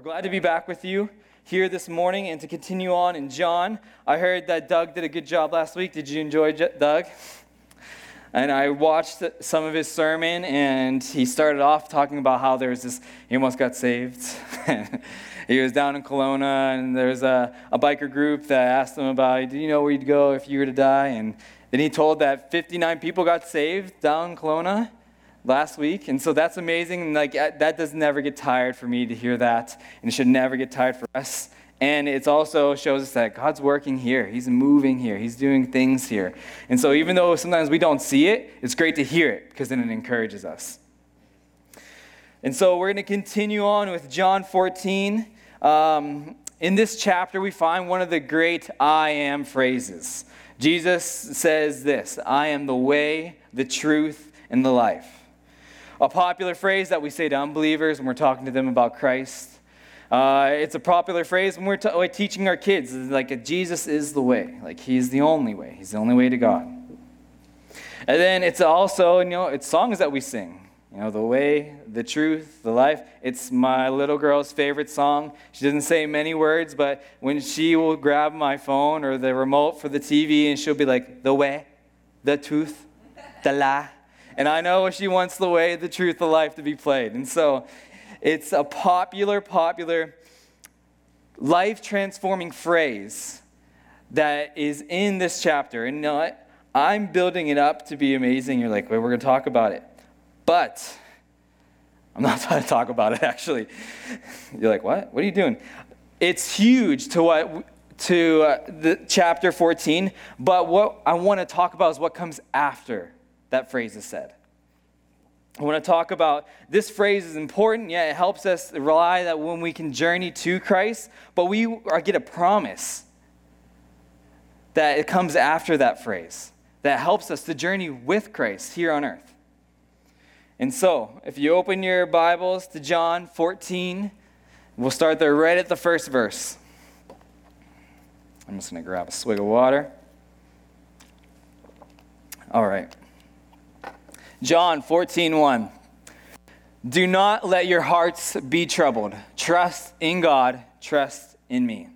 We're glad to be back with you here this morning and to continue on in John. I heard that Doug did a good job last week. Did you enjoy Doug? And I watched some of his sermon, and he started off talking about how there was this, he almost got saved. he was down in Kelowna, and there was a, a biker group that asked him about, do you know where you'd go if you were to die? And then he told that 59 people got saved down in Kelowna last week. And so that's amazing. Like that does never get tired for me to hear that. And it should never get tired for us. And it also shows us that God's working here. He's moving here. He's doing things here. And so even though sometimes we don't see it, it's great to hear it because then it encourages us. And so we're going to continue on with John 14. Um, in this chapter, we find one of the great I am phrases. Jesus says this I am the way, the truth, and the life a popular phrase that we say to unbelievers when we're talking to them about Christ. Uh, it's a popular phrase when we're t- teaching our kids, like Jesus is the way, like He's the only way, He's the only way to God. And then it's also, you know, it's songs that we sing. You know, the way, the truth, the life. It's my little girl's favorite song. She doesn't say many words, but when she will grab my phone or the remote for the TV and she'll be like, the way, the truth, the la, and I know she wants the way, the truth, the life to be played. And so it's a popular, popular, life transforming phrase that is in this chapter. And what? I'm building it up to be amazing. You're like, well, we're going to talk about it. But I'm not going to talk about it, actually. You're like, what? What are you doing? It's huge to what to uh, the chapter 14 but what i want to talk about is what comes after that phrase is said. I want to talk about this phrase is important. Yeah, it helps us rely that when we can journey to Christ, but we get a promise that it comes after that phrase that helps us to journey with Christ here on earth. And so, if you open your Bibles to John 14, we'll start there right at the first verse. I'm just going to grab a swig of water. All right. John 14, 1. Do not let your hearts be troubled. Trust in God, trust in me.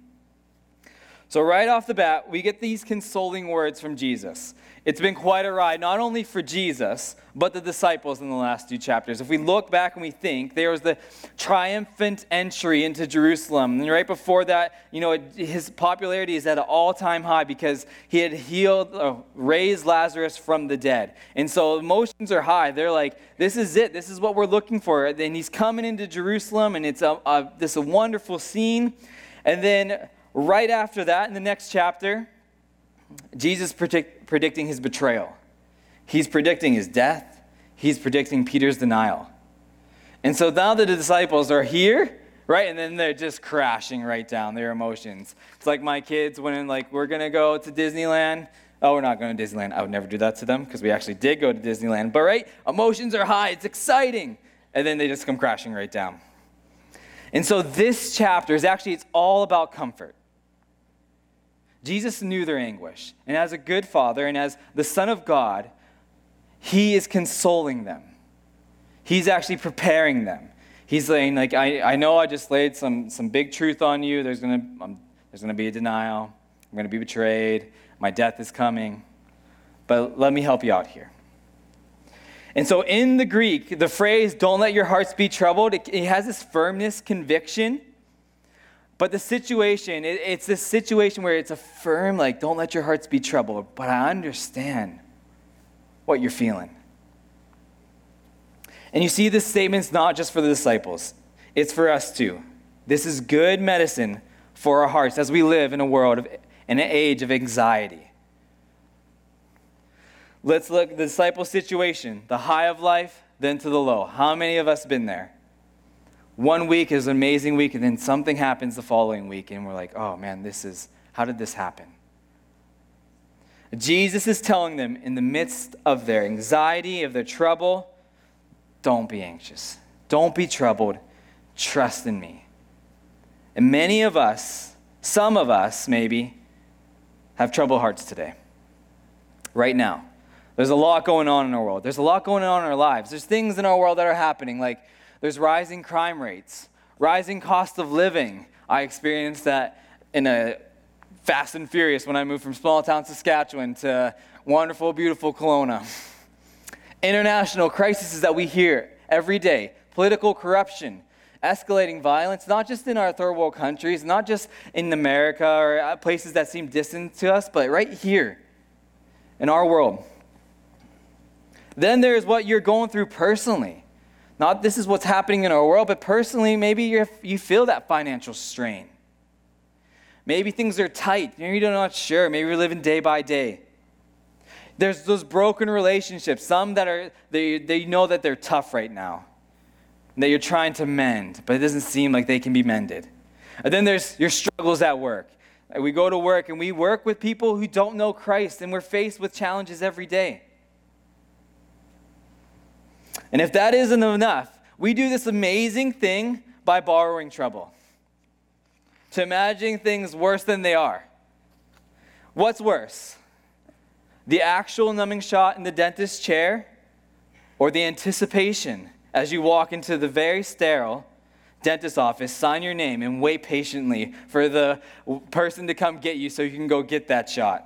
So, right off the bat, we get these consoling words from Jesus. It's been quite a ride, not only for Jesus, but the disciples in the last two chapters. If we look back and we think, there was the triumphant entry into Jerusalem. And right before that, you know, his popularity is at an all time high because he had healed, uh, raised Lazarus from the dead. And so emotions are high. They're like, this is it. This is what we're looking for. And he's coming into Jerusalem, and it's a, a, this a wonderful scene. And then right after that, in the next chapter, Jesus predict, predicting his betrayal. He's predicting his death. He's predicting Peter's denial. And so now the disciples are here, right? And then they're just crashing right down their emotions. It's like my kids when like we're gonna go to Disneyland. Oh, we're not going to Disneyland. I would never do that to them because we actually did go to Disneyland. But right, emotions are high. It's exciting, and then they just come crashing right down. And so this chapter is actually it's all about comfort. Jesus knew their anguish. And as a good father and as the Son of God, he is consoling them. He's actually preparing them. He's saying, like, I, I know I just laid some, some big truth on you. There's to um, there's gonna be a denial. I'm to be betrayed. My death is coming. But let me help you out here. And so in the Greek, the phrase, don't let your hearts be troubled, it, it has this firmness, conviction but the situation, it, it's this situation where it's a firm, like, don't let your hearts be troubled, but I understand what you're feeling. And you see, this statement's not just for the disciples, it's for us too. This is good medicine for our hearts as we live in a world, of, in an age of anxiety. Let's look at the disciple situation, the high of life, then to the low. How many of us been there? One week is an amazing week, and then something happens the following week, and we're like, oh man, this is, how did this happen? Jesus is telling them in the midst of their anxiety, of their trouble, don't be anxious. Don't be troubled. Trust in me. And many of us, some of us maybe, have troubled hearts today, right now. There's a lot going on in our world. There's a lot going on in our lives. There's things in our world that are happening, like there's rising crime rates, Rising cost of living. I experienced that in a fast and furious when I moved from small town Saskatchewan to wonderful, beautiful Kelowna. International crises that we hear every day political corruption, escalating violence, not just in our third world countries, not just in America or uh, places that seem distant to us, but right here in our world. Then there's what you're going through personally. Not this is what's happening in our world, but personally, maybe you you feel that financial strain. Maybe things are tight. Maybe you're not sure. Maybe you're living day by day. There's those broken relationships, some that are, they, they know that they're tough right now, that you're trying to mend, but it doesn't seem like they can be mended. And then there's your struggles at work. We go to work and we work with people who don't know Christ, and we're faced with challenges every day. And if that isn't enough, we do this amazing thing by borrowing trouble, to imagining things worse than they are. What's worse? The actual numbing shot in the dentist's chair, or the anticipation as you walk into the very sterile dentist office, sign your name, and wait patiently for the person to come get you so you can go get that shot.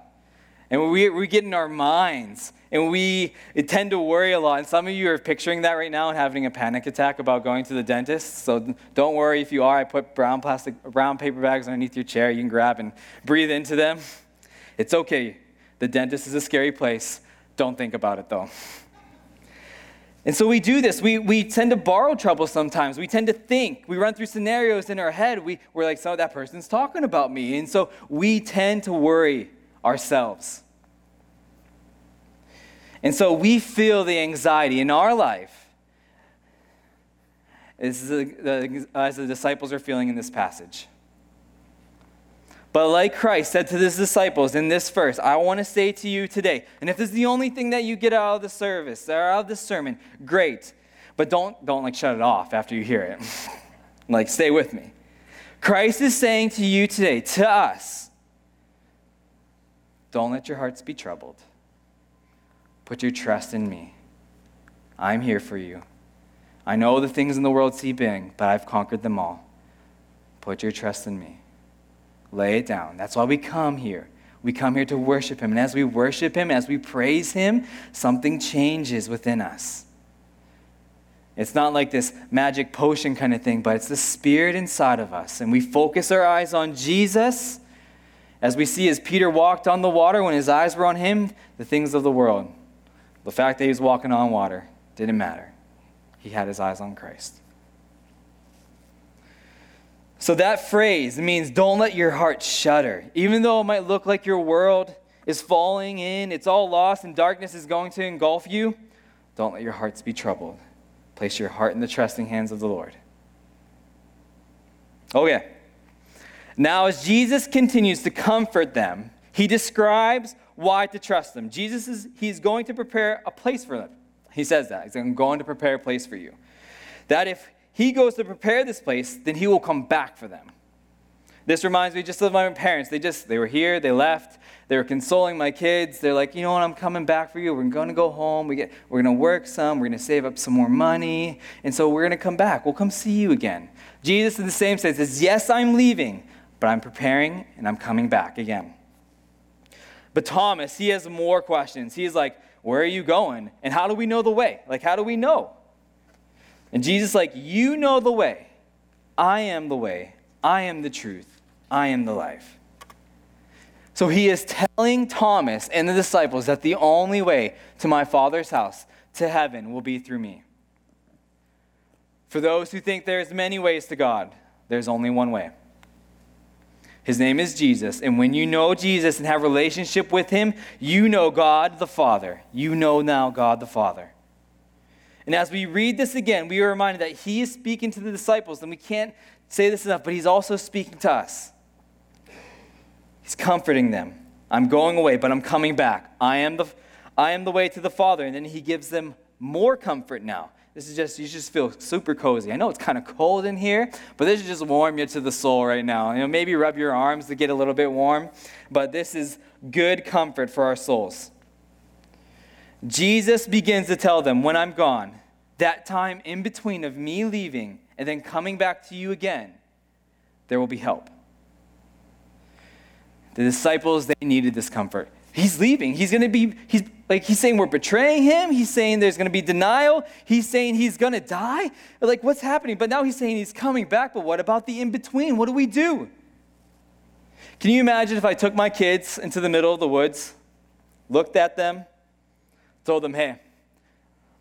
And we, we get in our minds and we tend to worry a lot. And some of you are picturing that right now and having a panic attack about going to the dentist. So don't worry if you are. I put brown plastic, brown paper bags underneath your chair. You can grab and breathe into them. It's okay. The dentist is a scary place. Don't think about it though. And so we do this. We, we tend to borrow trouble sometimes. We tend to think. We run through scenarios in our head. We, we're like, so that person's talking about me. And so we tend to worry ourselves. And so we feel the anxiety in our life as the, as the disciples are feeling in this passage. But like Christ said to his disciples in this verse, I want to say to you today, and if this is the only thing that you get out of the service or out of the sermon, great. But don't, don't like shut it off after you hear it. like stay with me. Christ is saying to you today, to us, don't let your hearts be troubled. Put your trust in me. I'm here for you. I know the things in the world seem big, but I've conquered them all. Put your trust in me. Lay it down. That's why we come here. We come here to worship Him. And as we worship Him, as we praise Him, something changes within us. It's not like this magic potion kind of thing, but it's the Spirit inside of us. And we focus our eyes on Jesus as we see as Peter walked on the water, when his eyes were on Him, the things of the world the fact that he was walking on water didn't matter. He had his eyes on Christ. So that phrase means don't let your heart shudder. Even though it might look like your world is falling in, it's all lost, and darkness is going to engulf you, don't let your hearts be troubled. Place your heart in the trusting hands of the Lord. Oh, okay. Now, as Jesus continues to comfort them, he describes why to trust them. Jesus is he's going to prepare a place for them. He says that. He's going to prepare a place for you. That if he goes to prepare this place, then he will come back for them. This reminds me just of my parents. They just they were here, they left, they were consoling my kids. They're like, you know what, I'm coming back for you. We're gonna go home. We get we're gonna work some, we're gonna save up some more money, and so we're gonna come back. We'll come see you again. Jesus in the same sense says, Yes, I'm leaving, but I'm preparing and I'm coming back again. But Thomas, he has more questions. He's like, Where are you going? And how do we know the way? Like, how do we know? And Jesus, like, You know the way. I am the way. I am the truth. I am the life. So he is telling Thomas and the disciples that the only way to my Father's house, to heaven, will be through me. For those who think there's many ways to God, there's only one way. His name is Jesus. And when you know Jesus and have relationship with him, you know God the Father. You know now God the Father. And as we read this again, we are reminded that he is speaking to the disciples, and we can't say this enough, but he's also speaking to us. He's comforting them. I'm going away, but I'm coming back. I am the, I am the way to the Father. And then he gives them more comfort now. This is just, you just feel super cozy. I know it's kind of cold in here, but this is just warm you to the soul right now. You know, maybe rub your arms to get a little bit warm, but this is good comfort for our souls. Jesus begins to tell them, when I'm gone, that time in between of me leaving and then coming back to you again, there will be help. The disciples, they needed this comfort. He's leaving. He's going to be, he's like, he's saying we're betraying him. He's saying there's going to be denial. He's saying he's going to die. Like, what's happening? But now he's saying he's coming back. But what about the in between? What do we do? Can you imagine if I took my kids into the middle of the woods, looked at them, told them, hey,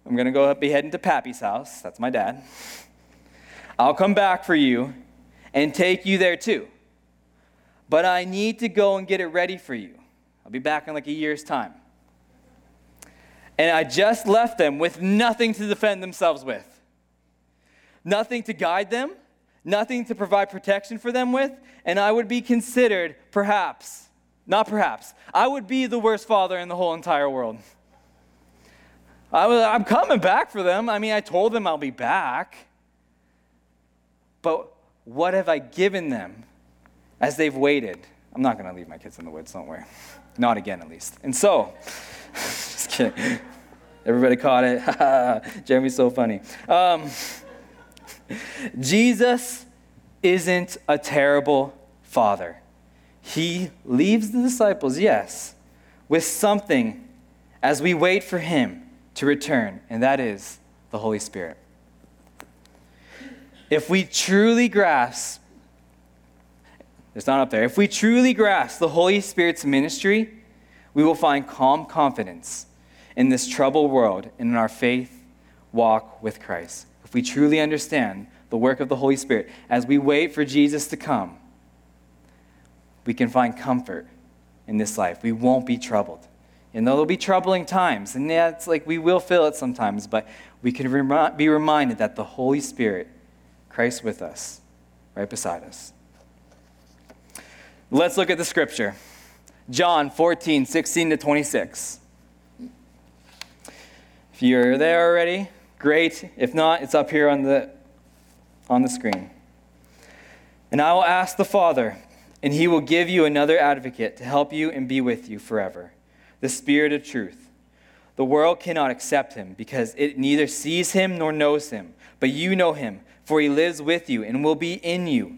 I'm going to go be heading to Pappy's house. That's my dad. I'll come back for you and take you there too. But I need to go and get it ready for you. I'll be back in like a year's time. And I just left them with nothing to defend themselves with, nothing to guide them, nothing to provide protection for them with, and I would be considered, perhaps, not perhaps, I would be the worst father in the whole entire world. I am coming back for them. I mean, I told them I'll be back. But what have I given them as they've waited? I'm not going to leave my kids in the woods, don't worry. Not again, at least. And so, just kidding. Everybody caught it. Jeremy's so funny. Um, Jesus isn't a terrible father. He leaves the disciples, yes, with something as we wait for him to return, and that is the Holy Spirit. If we truly grasp, it's not up there, if we truly grasp the Holy Spirit's ministry, we will find calm confidence in this troubled world and in our faith walk with Christ. If we truly understand the work of the Holy Spirit as we wait for Jesus to come, we can find comfort in this life. We won't be troubled. And though there'll be troubling times, and yeah, it's like we will feel it sometimes, but we can be reminded that the Holy Spirit Christ with us, right beside us. Let's look at the scripture. John 14, 16 to 26. If you're there already, great. If not, it's up here on the, on the screen. And I will ask the Father, and he will give you another advocate to help you and be with you forever the Spirit of truth. The world cannot accept him because it neither sees him nor knows him, but you know him for he lives with you and will be in you.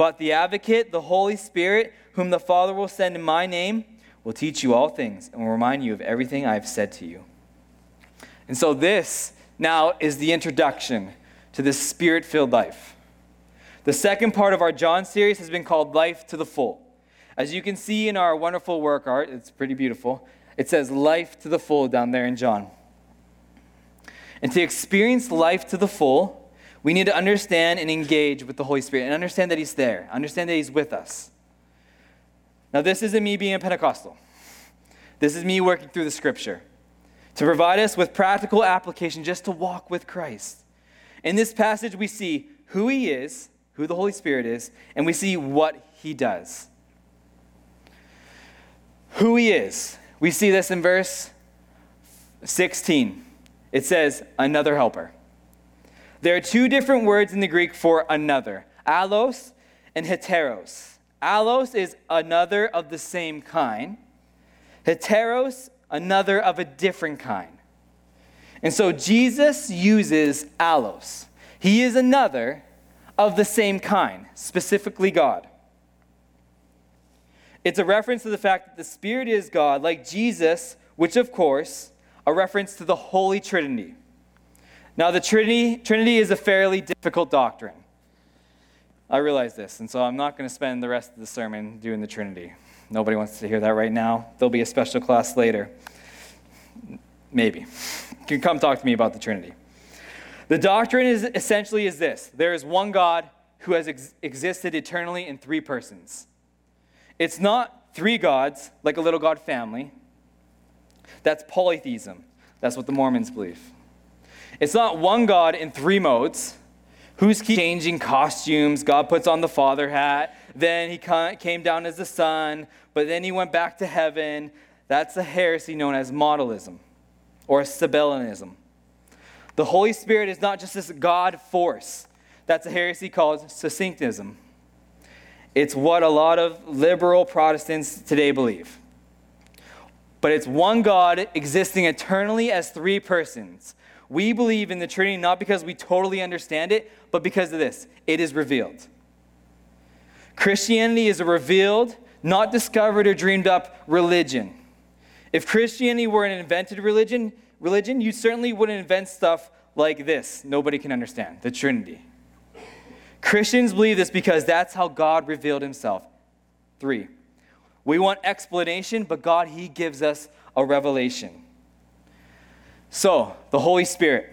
But the advocate, the Holy Spirit, whom the Father will send in my name, will teach you all things and will remind you of everything I have said to you. And so, this now is the introduction to this spirit filled life. The second part of our John series has been called Life to the Full. As you can see in our wonderful work art, it's pretty beautiful. It says life to the full down there in John. And to experience life to the full, we need to understand and engage with the Holy Spirit and understand that He's there, understand that He's with us. Now, this isn't me being a Pentecostal. This is me working through the scripture to provide us with practical application just to walk with Christ. In this passage, we see who He is, who the Holy Spirit is, and we see what He does. Who He is. We see this in verse 16. It says, another helper. There are two different words in the Greek for another allos and heteros. Allos is another of the same kind, heteros, another of a different kind. And so Jesus uses allos. He is another of the same kind, specifically God. It's a reference to the fact that the Spirit is God, like Jesus, which, of course, a reference to the Holy Trinity. Now, the Trinity, Trinity is a fairly difficult doctrine. I realize this, and so I'm not going to spend the rest of the sermon doing the Trinity. Nobody wants to hear that right now. There'll be a special class later. Maybe. You can come talk to me about the Trinity. The doctrine is essentially is this. There is one God who has ex- existed eternally in three persons. It's not three gods like a little god family. That's polytheism. That's what the Mormons believe. It's not one God in three modes. Who's changing costumes? God puts on the father hat. Then he came down as the son, but then he went back to heaven. That's a heresy known as modalism or Sabellianism. The Holy Spirit is not just this God force. That's a heresy called Socinianism. It's what a lot of liberal Protestants today believe. But it's one God existing eternally as three persons. We believe in the Trinity not because we totally understand it, but because of this it is revealed. Christianity is a revealed, not discovered or dreamed up religion. If Christianity were an invented religion, religion, you certainly wouldn't invent stuff like this. Nobody can understand the Trinity. Christians believe this because that's how God revealed himself. Three, we want explanation, but God, He gives us a revelation. So, the Holy Spirit,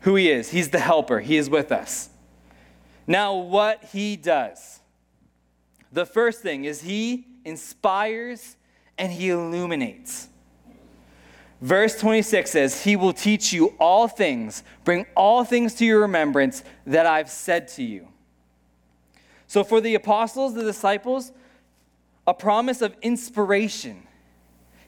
who He is, He's the helper, He is with us. Now, what He does. The first thing is He inspires and He illuminates. Verse 26 says, He will teach you all things, bring all things to your remembrance that I've said to you. So, for the apostles, the disciples, a promise of inspiration.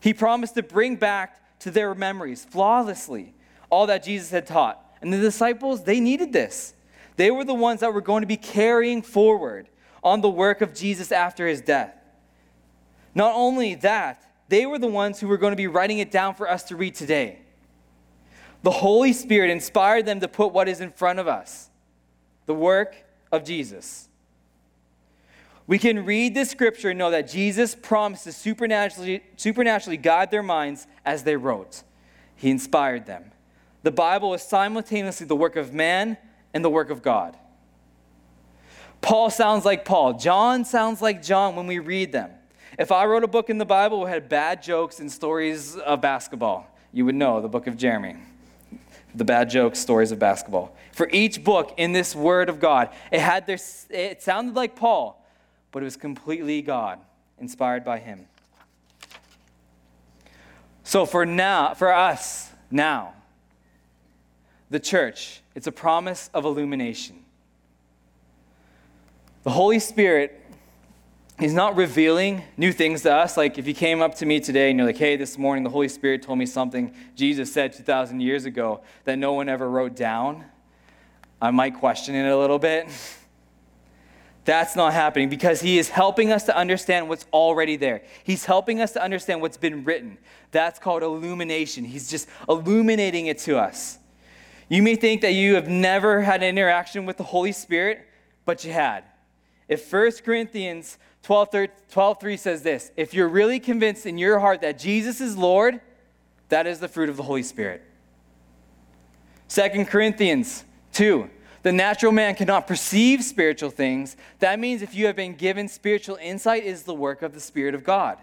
He promised to bring back to their memories flawlessly all that Jesus had taught. And the disciples, they needed this. They were the ones that were going to be carrying forward on the work of Jesus after his death. Not only that, they were the ones who were going to be writing it down for us to read today. The Holy Spirit inspired them to put what is in front of us the work of Jesus. We can read this scripture and know that Jesus promised to supernaturally, supernaturally guide their minds as they wrote. He inspired them. The Bible is simultaneously the work of man and the work of God. Paul sounds like Paul. John sounds like John when we read them. If I wrote a book in the Bible that had bad jokes and stories of basketball, you would know the book of Jeremy. The bad jokes, stories of basketball. For each book in this word of God, it had this, it sounded like Paul, but it was completely God, inspired by Him. So for now, for us now, the church, it's a promise of illumination. The Holy Spirit He's not revealing new things to us. Like if you came up to me today and you're like, hey, this morning the Holy Spirit told me something Jesus said 2,000 years ago that no one ever wrote down, I might question it a little bit. That's not happening because he is helping us to understand what's already there. He's helping us to understand what's been written. That's called illumination. He's just illuminating it to us. You may think that you have never had an interaction with the Holy Spirit, but you had. If 1 Corinthians 12, 3, 12 3 says this, if you're really convinced in your heart that Jesus is Lord, that is the fruit of the Holy Spirit. 2 Corinthians 2 the natural man cannot perceive spiritual things. That means if you have been given spiritual insight, is the work of the Spirit of God.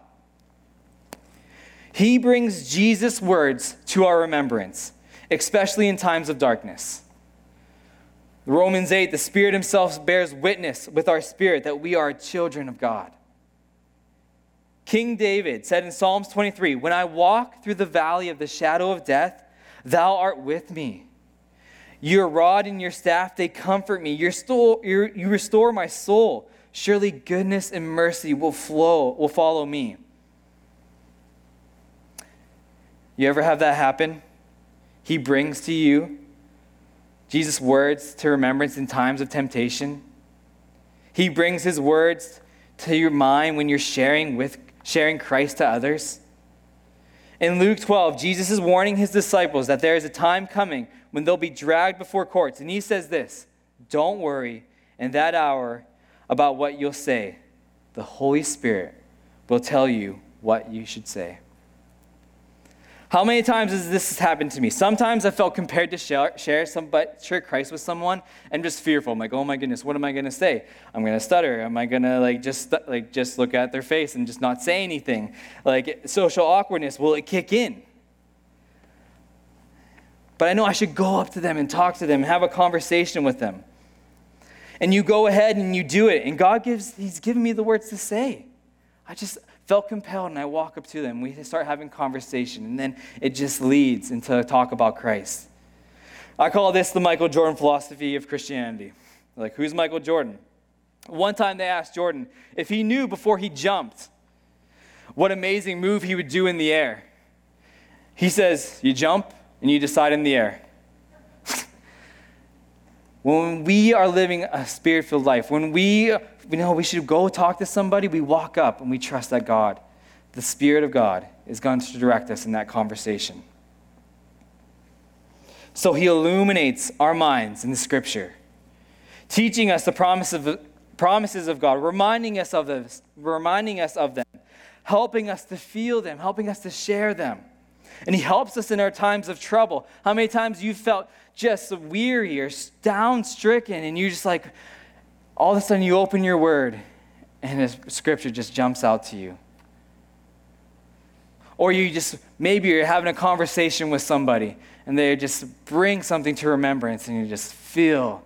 He brings Jesus' words to our remembrance, especially in times of darkness. Romans 8, the Spirit Himself bears witness with our spirit that we are children of God. King David said in Psalms 23 When I walk through the valley of the shadow of death, thou art with me. Your rod and your staff, they comfort me. Your sto- your, you restore my soul. Surely goodness and mercy will flow, will follow me. You ever have that happen? He brings to you Jesus' words to remembrance in times of temptation. He brings his words to your mind when you're sharing with sharing Christ to others. In Luke 12, Jesus is warning his disciples that there is a time coming when they'll be dragged before courts. And he says this Don't worry in that hour about what you'll say. The Holy Spirit will tell you what you should say. How many times has this happened to me? Sometimes I felt compared to share, share, some, share Christ with someone and just fearful. I'm like, oh my goodness, what am I going to say? I'm going to stutter. Am I going to like just like just look at their face and just not say anything? Like social awkwardness, will it kick in? But I know I should go up to them and talk to them, have a conversation with them. And you go ahead and you do it, and God gives He's given me the words to say. I just felt compelled and I walk up to them. We start having conversation, and then it just leads into talk about Christ. I call this the Michael Jordan philosophy of Christianity. Like, who's Michael Jordan? One time they asked Jordan if he knew before he jumped what amazing move he would do in the air. He says, You jump and you decide in the air. When we are living a spirit filled life, when we we know we should go talk to somebody, we walk up and we trust that God, the Spirit of God, is going to direct us in that conversation. So he illuminates our minds in the scripture, teaching us the promise of, promises of God, reminding us of this, reminding us of them, helping us to feel them, helping us to share them. And he helps us in our times of trouble. How many times you felt just weary or down stricken and you just like, all of a sudden you open your word and a scripture just jumps out to you. Or you just, maybe you're having a conversation with somebody and they just bring something to remembrance and you just feel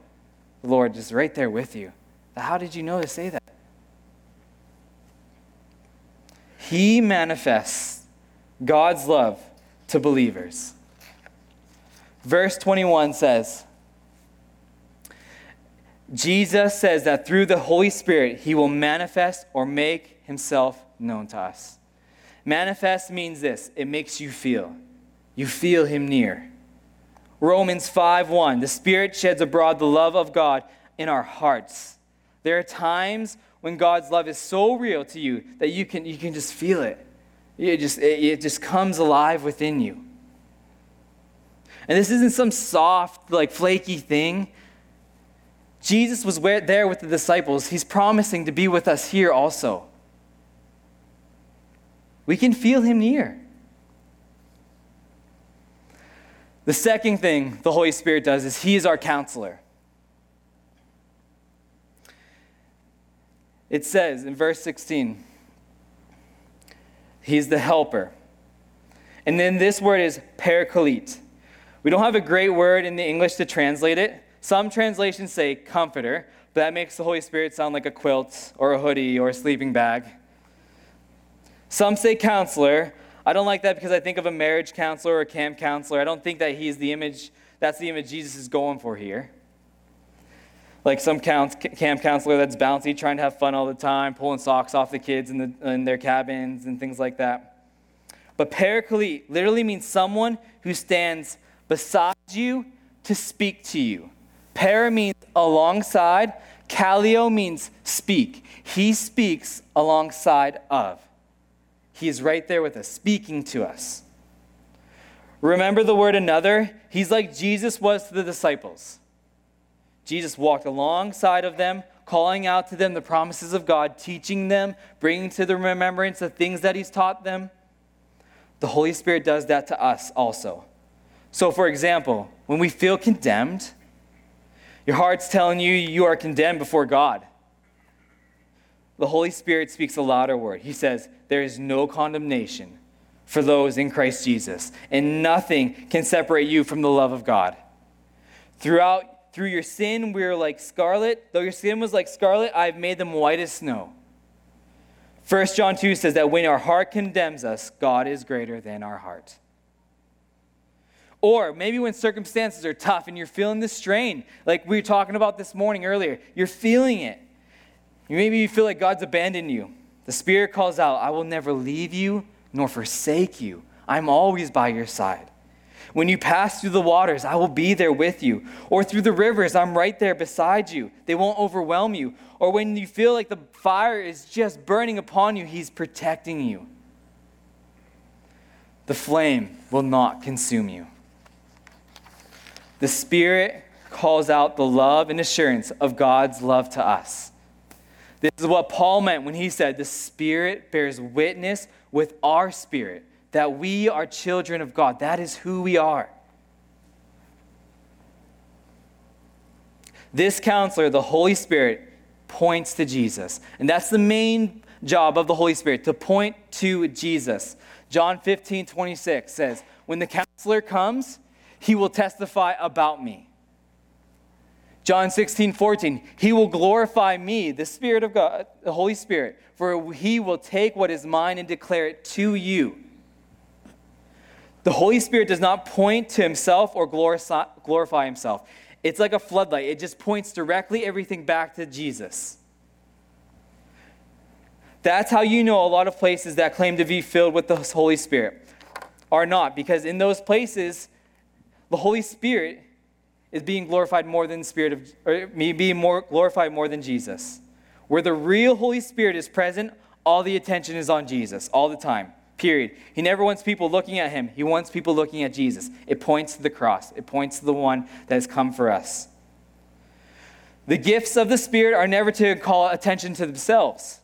the Lord just right there with you. How did you know to say that? He manifests God's love to believers. Verse 21 says, Jesus says that through the Holy Spirit, he will manifest or make himself known to us. Manifest means this it makes you feel. You feel him near. Romans 5:1 The Spirit sheds abroad the love of God in our hearts. There are times when God's love is so real to you that you can, you can just feel it. It just, it, it just comes alive within you. And this isn't some soft, like flaky thing. Jesus was there with the disciples. He's promising to be with us here also. We can feel him near. The second thing the Holy Spirit does is he is our counselor. It says in verse 16, he's the helper. And then this word is paraclete. We don't have a great word in the English to translate it, some translations say comforter, but that makes the Holy Spirit sound like a quilt or a hoodie or a sleeping bag. Some say counselor. I don't like that because I think of a marriage counselor or a camp counselor. I don't think that he's the image, that's the image Jesus is going for here. Like some camp counselor that's bouncy, trying to have fun all the time, pulling socks off the kids in, the, in their cabins and things like that. But paraclete literally means someone who stands beside you to speak to you. Para means alongside. Kaleo means speak. He speaks alongside of. He is right there with us, speaking to us. Remember the word another? He's like Jesus was to the disciples. Jesus walked alongside of them, calling out to them the promises of God, teaching them, bringing to the remembrance the things that He's taught them. The Holy Spirit does that to us also. So, for example, when we feel condemned, your heart's telling you you are condemned before God. The Holy Spirit speaks a louder word. He says, There is no condemnation for those in Christ Jesus, and nothing can separate you from the love of God. Throughout through your sin, we are like scarlet. Though your sin was like scarlet, I've made them white as snow. 1 John 2 says that when our heart condemns us, God is greater than our heart. Or maybe when circumstances are tough and you're feeling the strain, like we were talking about this morning earlier, you're feeling it. Maybe you feel like God's abandoned you. The Spirit calls out, I will never leave you nor forsake you. I'm always by your side. When you pass through the waters, I will be there with you. Or through the rivers, I'm right there beside you. They won't overwhelm you. Or when you feel like the fire is just burning upon you, He's protecting you. The flame will not consume you. The Spirit calls out the love and assurance of God's love to us. This is what Paul meant when he said, The Spirit bears witness with our spirit that we are children of God. That is who we are. This counselor, the Holy Spirit, points to Jesus. And that's the main job of the Holy Spirit, to point to Jesus. John 15, 26 says, When the counselor comes, he will testify about me. John 16, 14, he will glorify me, the Spirit of God, the Holy Spirit, for he will take what is mine and declare it to you. The Holy Spirit does not point to himself or glorify himself. It's like a floodlight, it just points directly everything back to Jesus. That's how you know a lot of places that claim to be filled with the Holy Spirit are not, because in those places, the Holy Spirit is being glorified more than Spirit of, or being more glorified more than Jesus. Where the real Holy Spirit is present, all the attention is on Jesus all the time. Period. He never wants people looking at him. He wants people looking at Jesus. It points to the cross. It points to the one that has come for us. The gifts of the Spirit are never to call attention to themselves,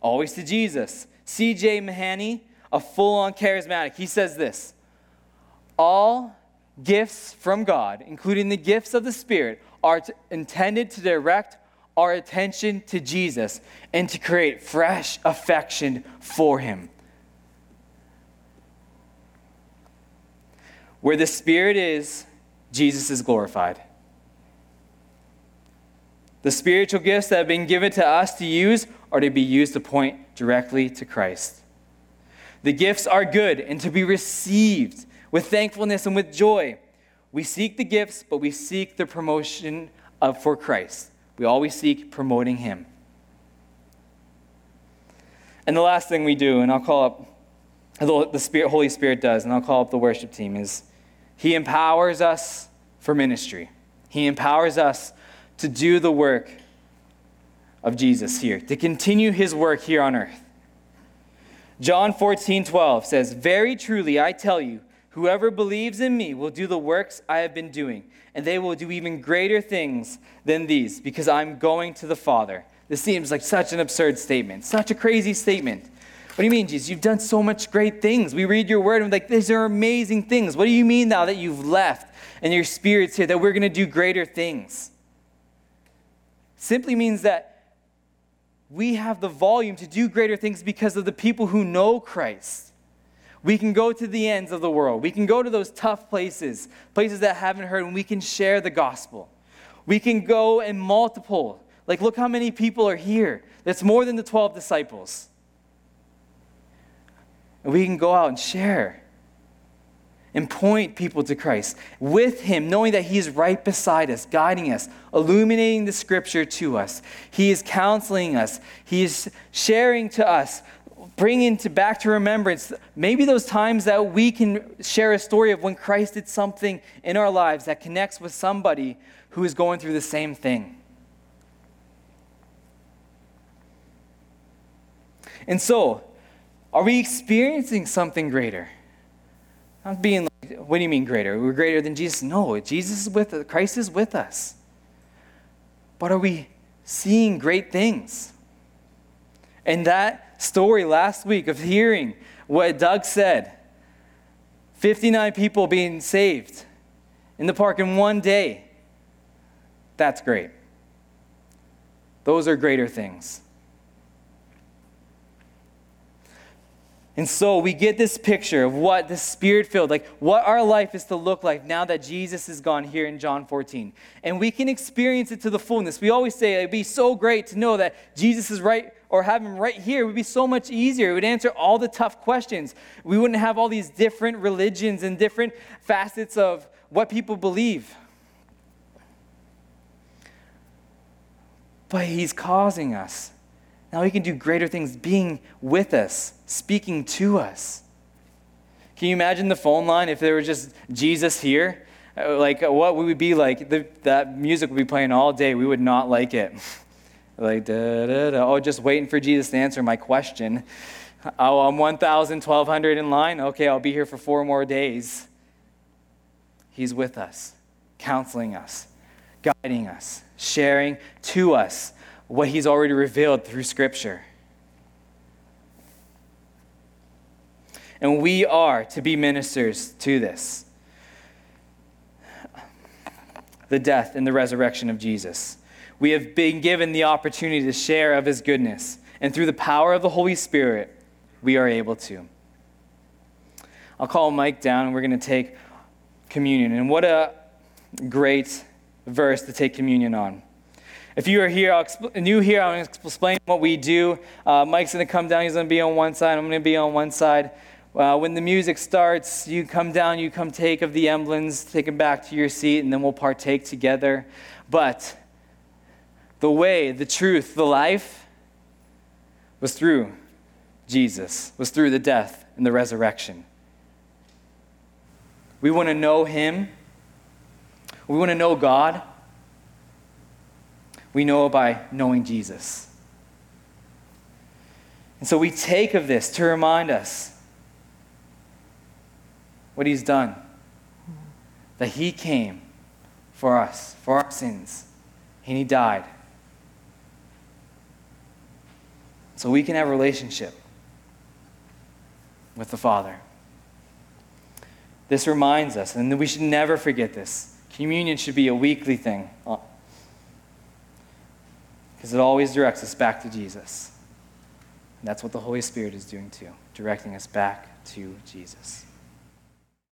always to Jesus. C.J. Mahaney, a full on charismatic, he says this All gifts from God, including the gifts of the Spirit, are intended to direct our attention to Jesus and to create fresh affection for Him. Where the Spirit is, Jesus is glorified. The spiritual gifts that have been given to us to use are to be used to point directly to Christ. The gifts are good and to be received with thankfulness and with joy. We seek the gifts, but we seek the promotion of for Christ. We always seek promoting him. And the last thing we do, and I'll call up the Spirit, Holy Spirit does, and I'll call up the worship team, is he empowers us for ministry. He empowers us to do the work of Jesus here, to continue his work here on earth. John 14, 12 says, Very truly, I tell you, Whoever believes in me will do the works I have been doing, and they will do even greater things than these, because I'm going to the Father. This seems like such an absurd statement, such a crazy statement. What do you mean, Jesus? You've done so much great things. We read your word and we're like, these are amazing things. What do you mean now that you've left and your spirit's here, that we're going to do greater things? Simply means that we have the volume to do greater things because of the people who know Christ. We can go to the ends of the world. We can go to those tough places, places that haven't heard, and we can share the gospel. We can go and multiple. Like, look how many people are here. That's more than the 12 disciples. And we can go out and share and point people to Christ with Him, knowing that He is right beside us, guiding us, illuminating the scripture to us. He is counseling us, He is sharing to us bringing to back to remembrance maybe those times that we can share a story of when Christ did something in our lives that connects with somebody who is going through the same thing. And so, are we experiencing something greater? Not being like, what do you mean greater? We're greater than Jesus? No, Jesus is with us. Christ is with us. But are we seeing great things? And that story last week of hearing what Doug said 59 people being saved in the park in one day. That's great. Those are greater things. And so we get this picture of what the spirit filled, like what our life is to look like now that Jesus is gone here in John 14. And we can experience it to the fullness. We always say it'd be so great to know that Jesus is right or have him right here. It would be so much easier. It would answer all the tough questions. We wouldn't have all these different religions and different facets of what people believe. But he's causing us now he can do greater things being with us, speaking to us. Can you imagine the phone line if there was just Jesus here? Uh, like, uh, what would be like? The, that music would be playing all day. We would not like it. like, da, da, da. oh, just waiting for Jesus to answer my question. Oh, I'm 1,000, 1,200 in line. Okay, I'll be here for four more days. He's with us, counseling us, guiding us, sharing to us what he's already revealed through Scripture. And we are to be ministers to this the death and the resurrection of Jesus. We have been given the opportunity to share of his goodness. And through the power of the Holy Spirit, we are able to. I'll call Mike down and we're going to take communion. And what a great verse to take communion on. If you are here, new here, I'm going to explain what we do. Uh, Mike's going to come down. He's going to be on one side. I'm going to be on one side. Uh, when the music starts, you come down, you come take of the emblems, take them back to your seat, and then we'll partake together. But the way, the truth, the life was through Jesus, was through the death and the resurrection. We want to know Him. We want to know God. We know by knowing Jesus. And so we take of this to remind us what He's done. That He came for us, for our sins, and He died. So we can have a relationship with the Father. This reminds us, and we should never forget this. Communion should be a weekly thing because it always directs us back to Jesus. And that's what the Holy Spirit is doing too, directing us back to Jesus.